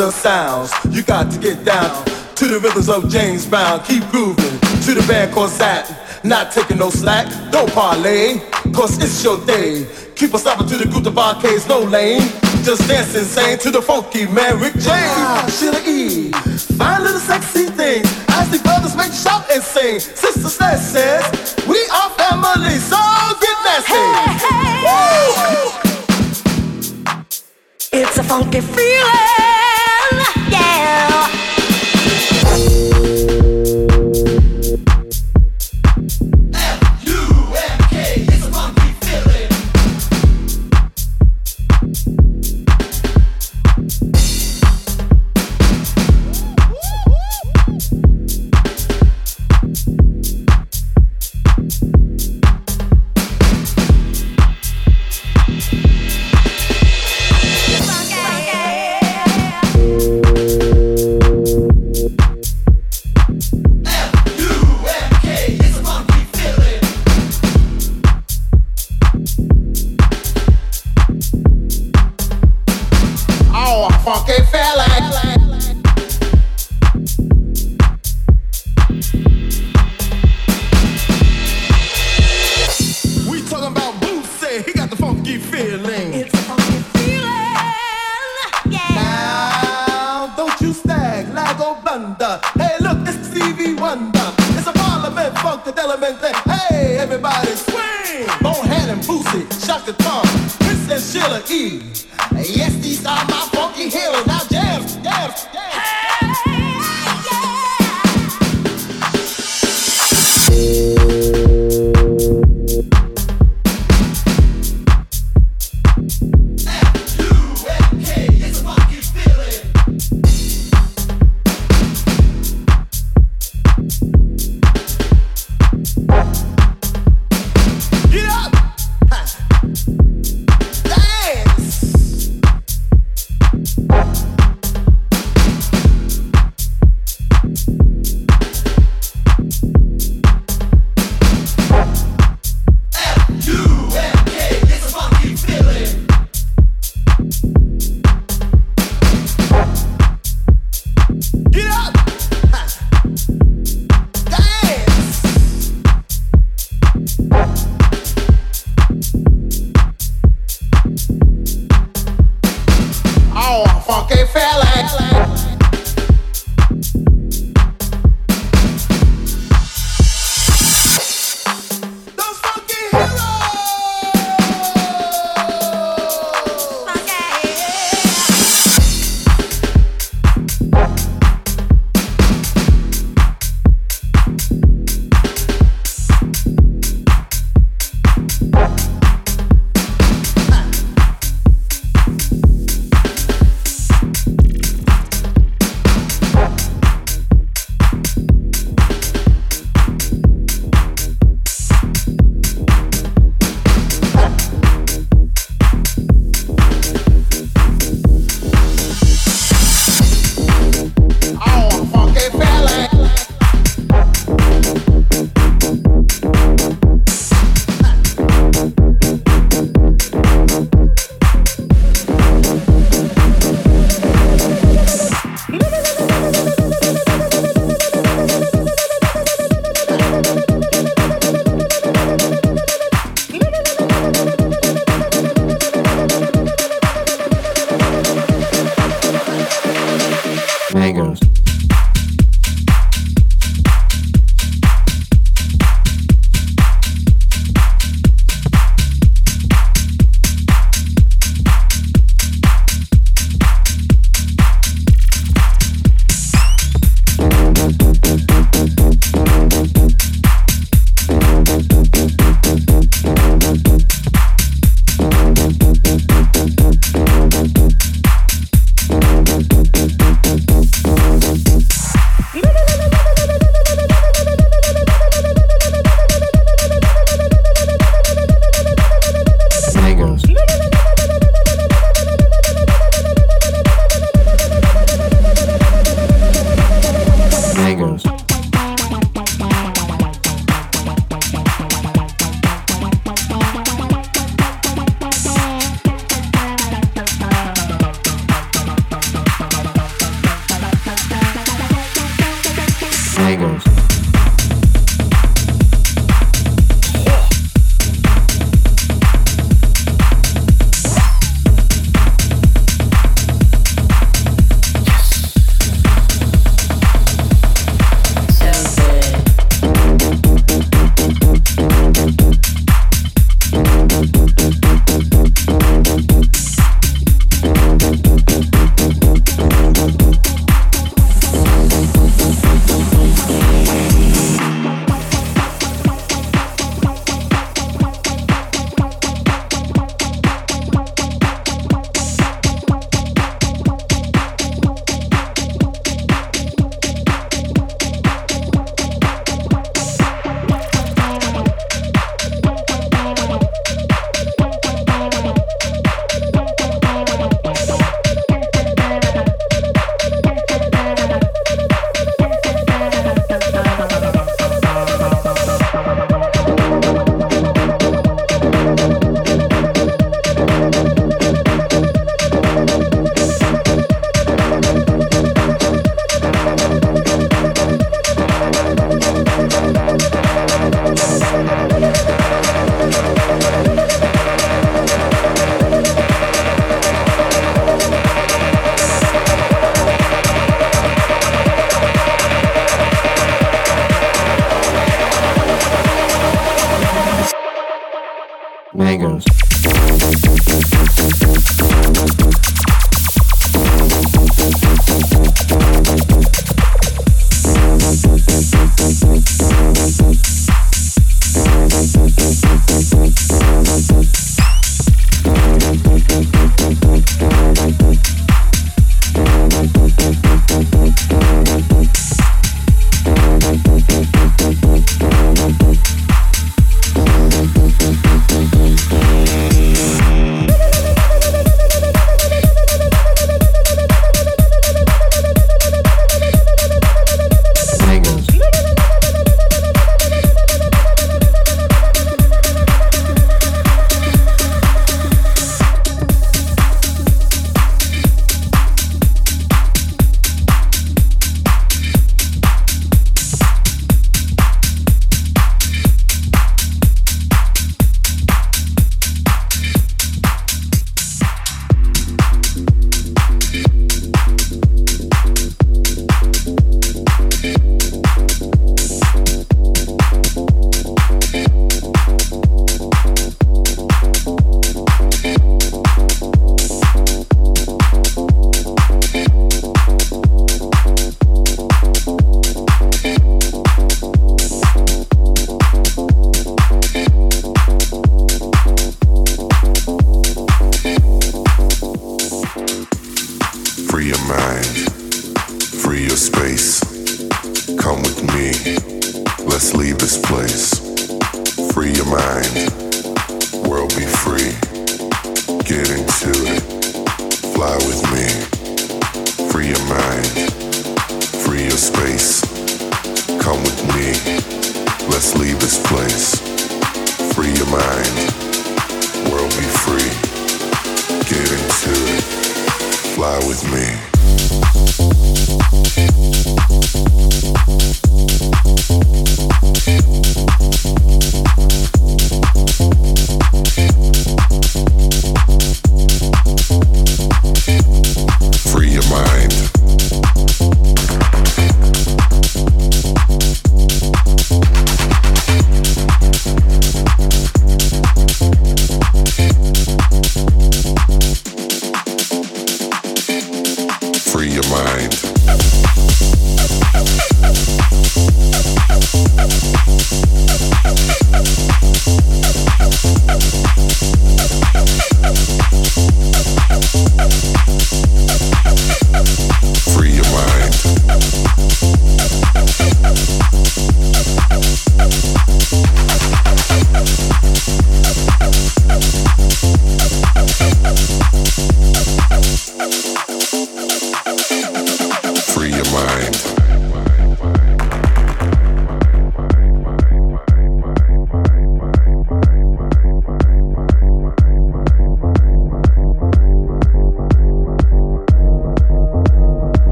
the sounds. You got to get down to the rhythms of James Brown. Keep grooving to the band called Zapp. Not taking no slack, don't parlay, cause it's your day. Keep us stopping to the group of arcades, no lane. Just dance insane to the funky man Rick James. Ah, Sheila E. Fine little sexy thing. As the brothers make shout and sing. Sister Sledge says, We are family, so get nasty. Hey, hey. It's a funky feeling,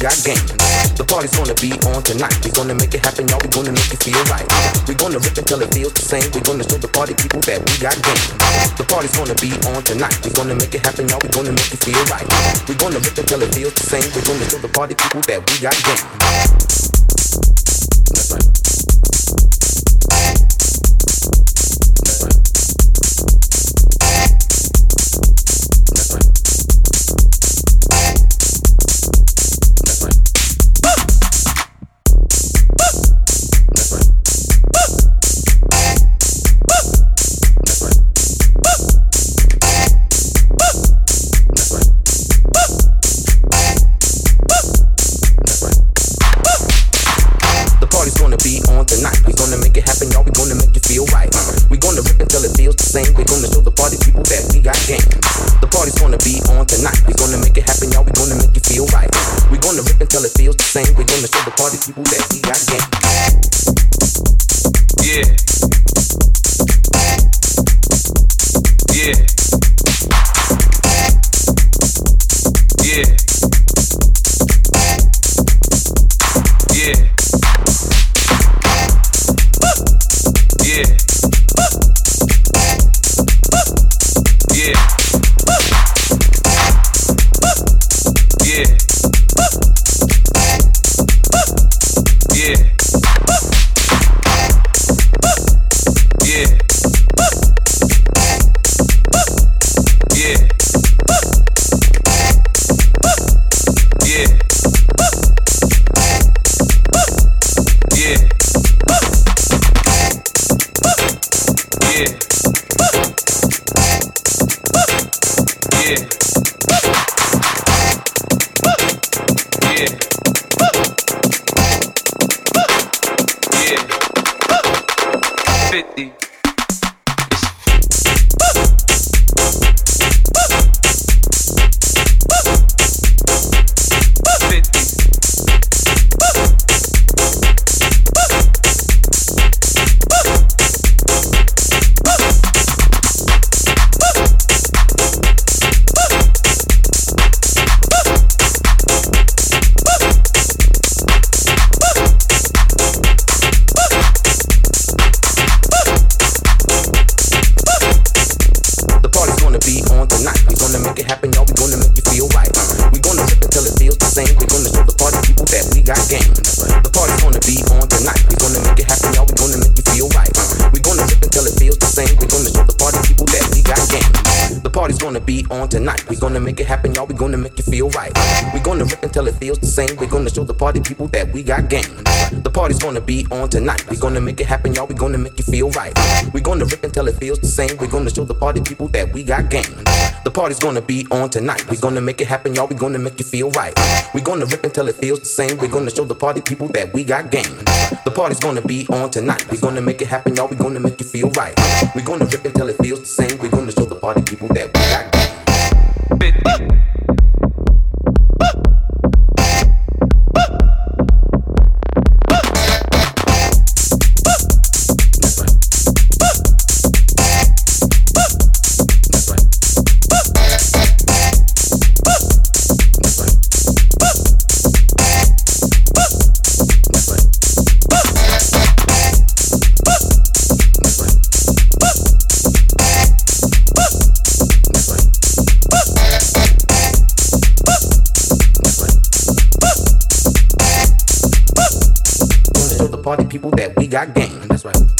got game. The party's gonna be on tonight. We're gonna make it happen, y'all. We're gonna make it feel right. We're gonna rip until it feels the same. We're gonna show the party people that we got game. The party's gonna be on tonight. We're gonna make it happen, y'all. We're gonna make it feel right. We're gonna rip until it feels the same. We're gonna show the party people that we got game. That's right. be on tonight. We gonna make it happen, y'all. We gonna make it feel right. We gonna rip until it feels the same. We gonna show the party people that we got game. The party's gonna be on tonight. We gonna make it happen, y'all. We gonna make it feel right. We gonna rip until it feels the same. We gonna show the party people that we got game. Yeah. Yeah. Yeah. Yeah. Yeah. 50. tonight. We gonna make it happen, y'all. We gonna make you feel right. We gonna rip it till it feels the same. We gonna show the party people that we got game. The party's gonna be on tonight. We gonna make it happen, y'all. We gonna make you feel right. We gonna rip it till it feels the same. We gonna show the party people that we got game party's gonna be on tonight. We're gonna make it happen, y'all. We're gonna make you feel right. We're gonna rip until it feels the same. We're gonna show the party people that we got game. The party's gonna be on tonight. We're gonna make it happen, y'all. We're gonna make you feel right. We're gonna rip until it feels the same. We're gonna show the party people that we got game. The party's gonna be on tonight. We're gonna make it happen, y'all. We're gonna make you feel right. We're gonna rip until it feels the same. We're gonna show the party people that we got game. The party's gonna be on tonight. We're gonna make it happen, y'all. We're gonna make you feel right. We're gonna rip until it feels the same. We're gonna show the party people that bit, party people that we got game. That's right.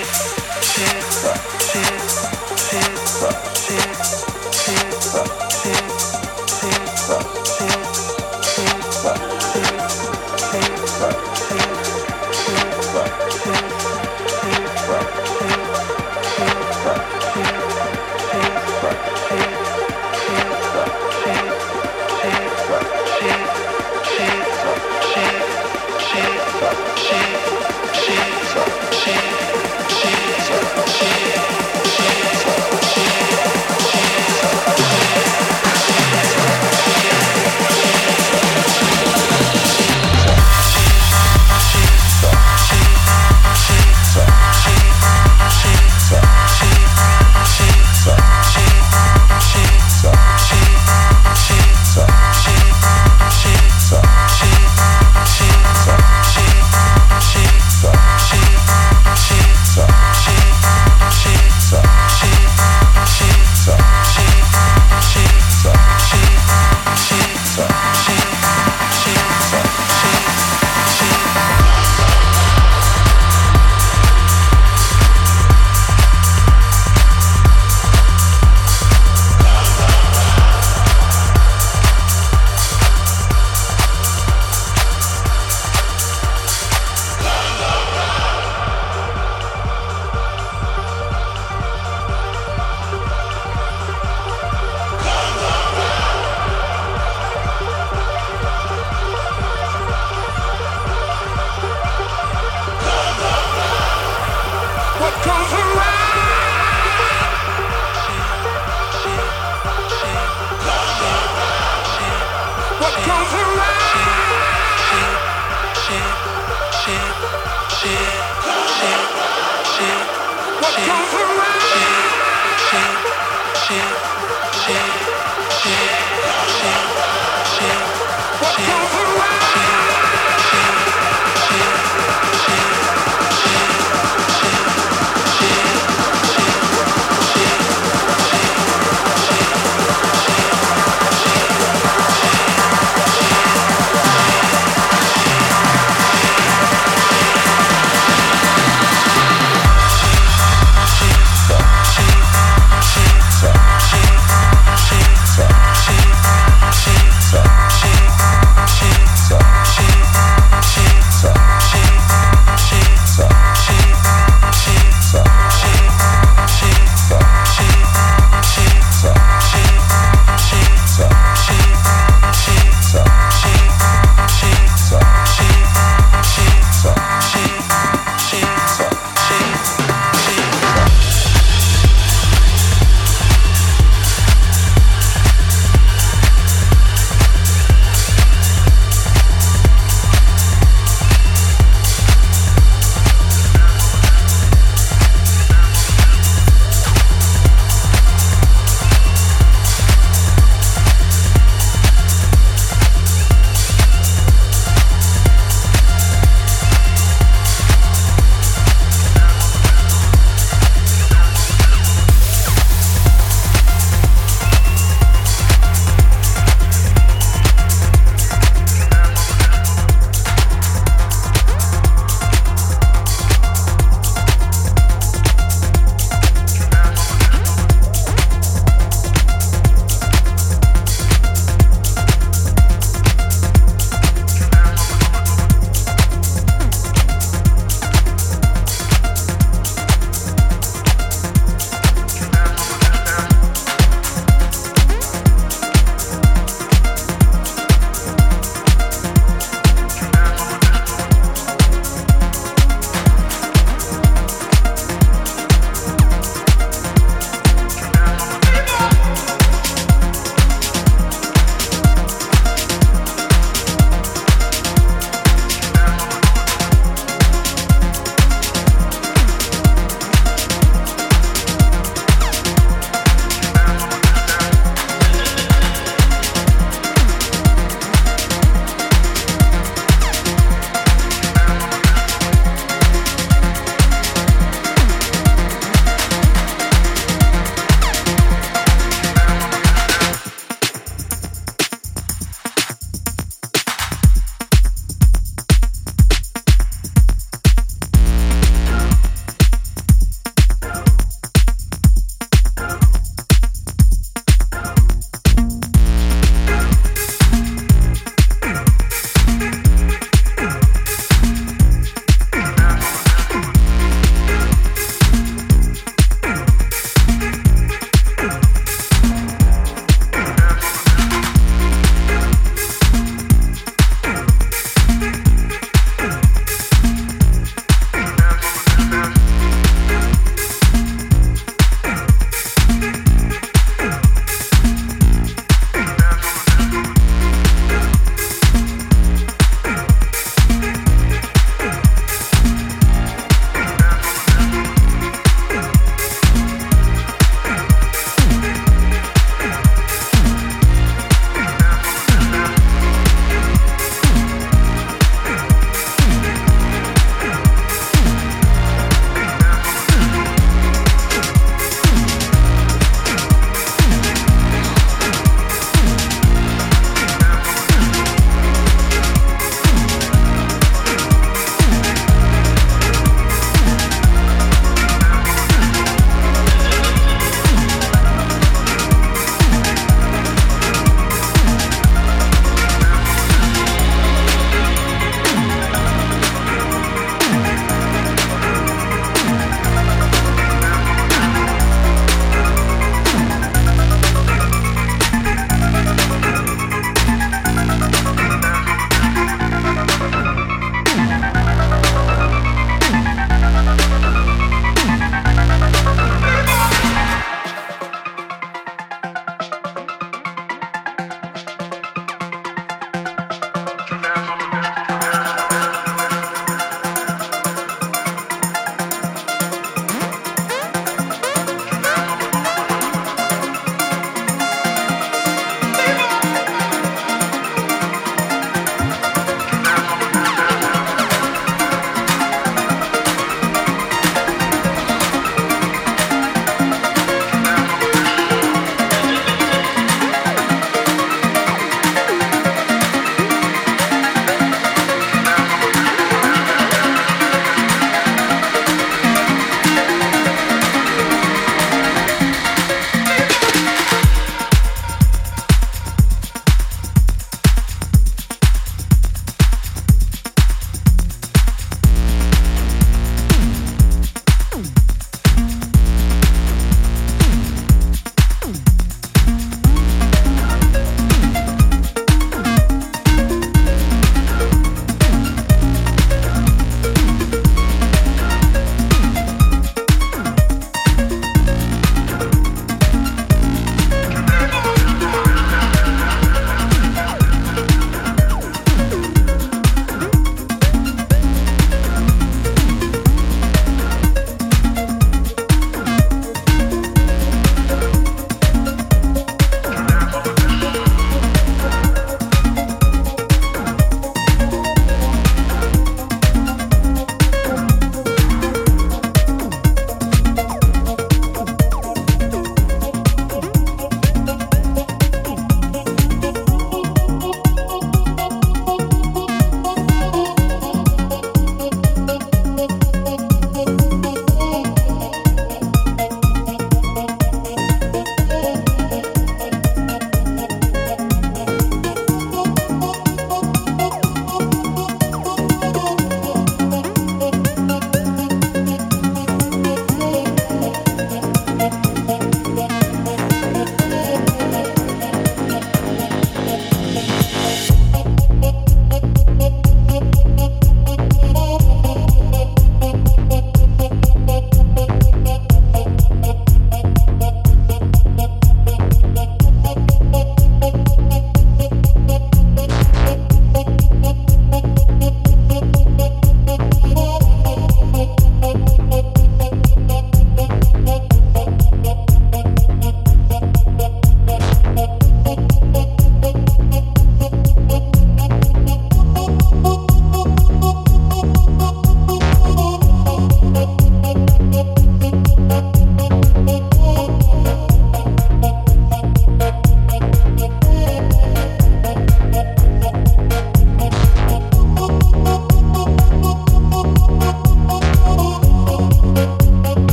What comes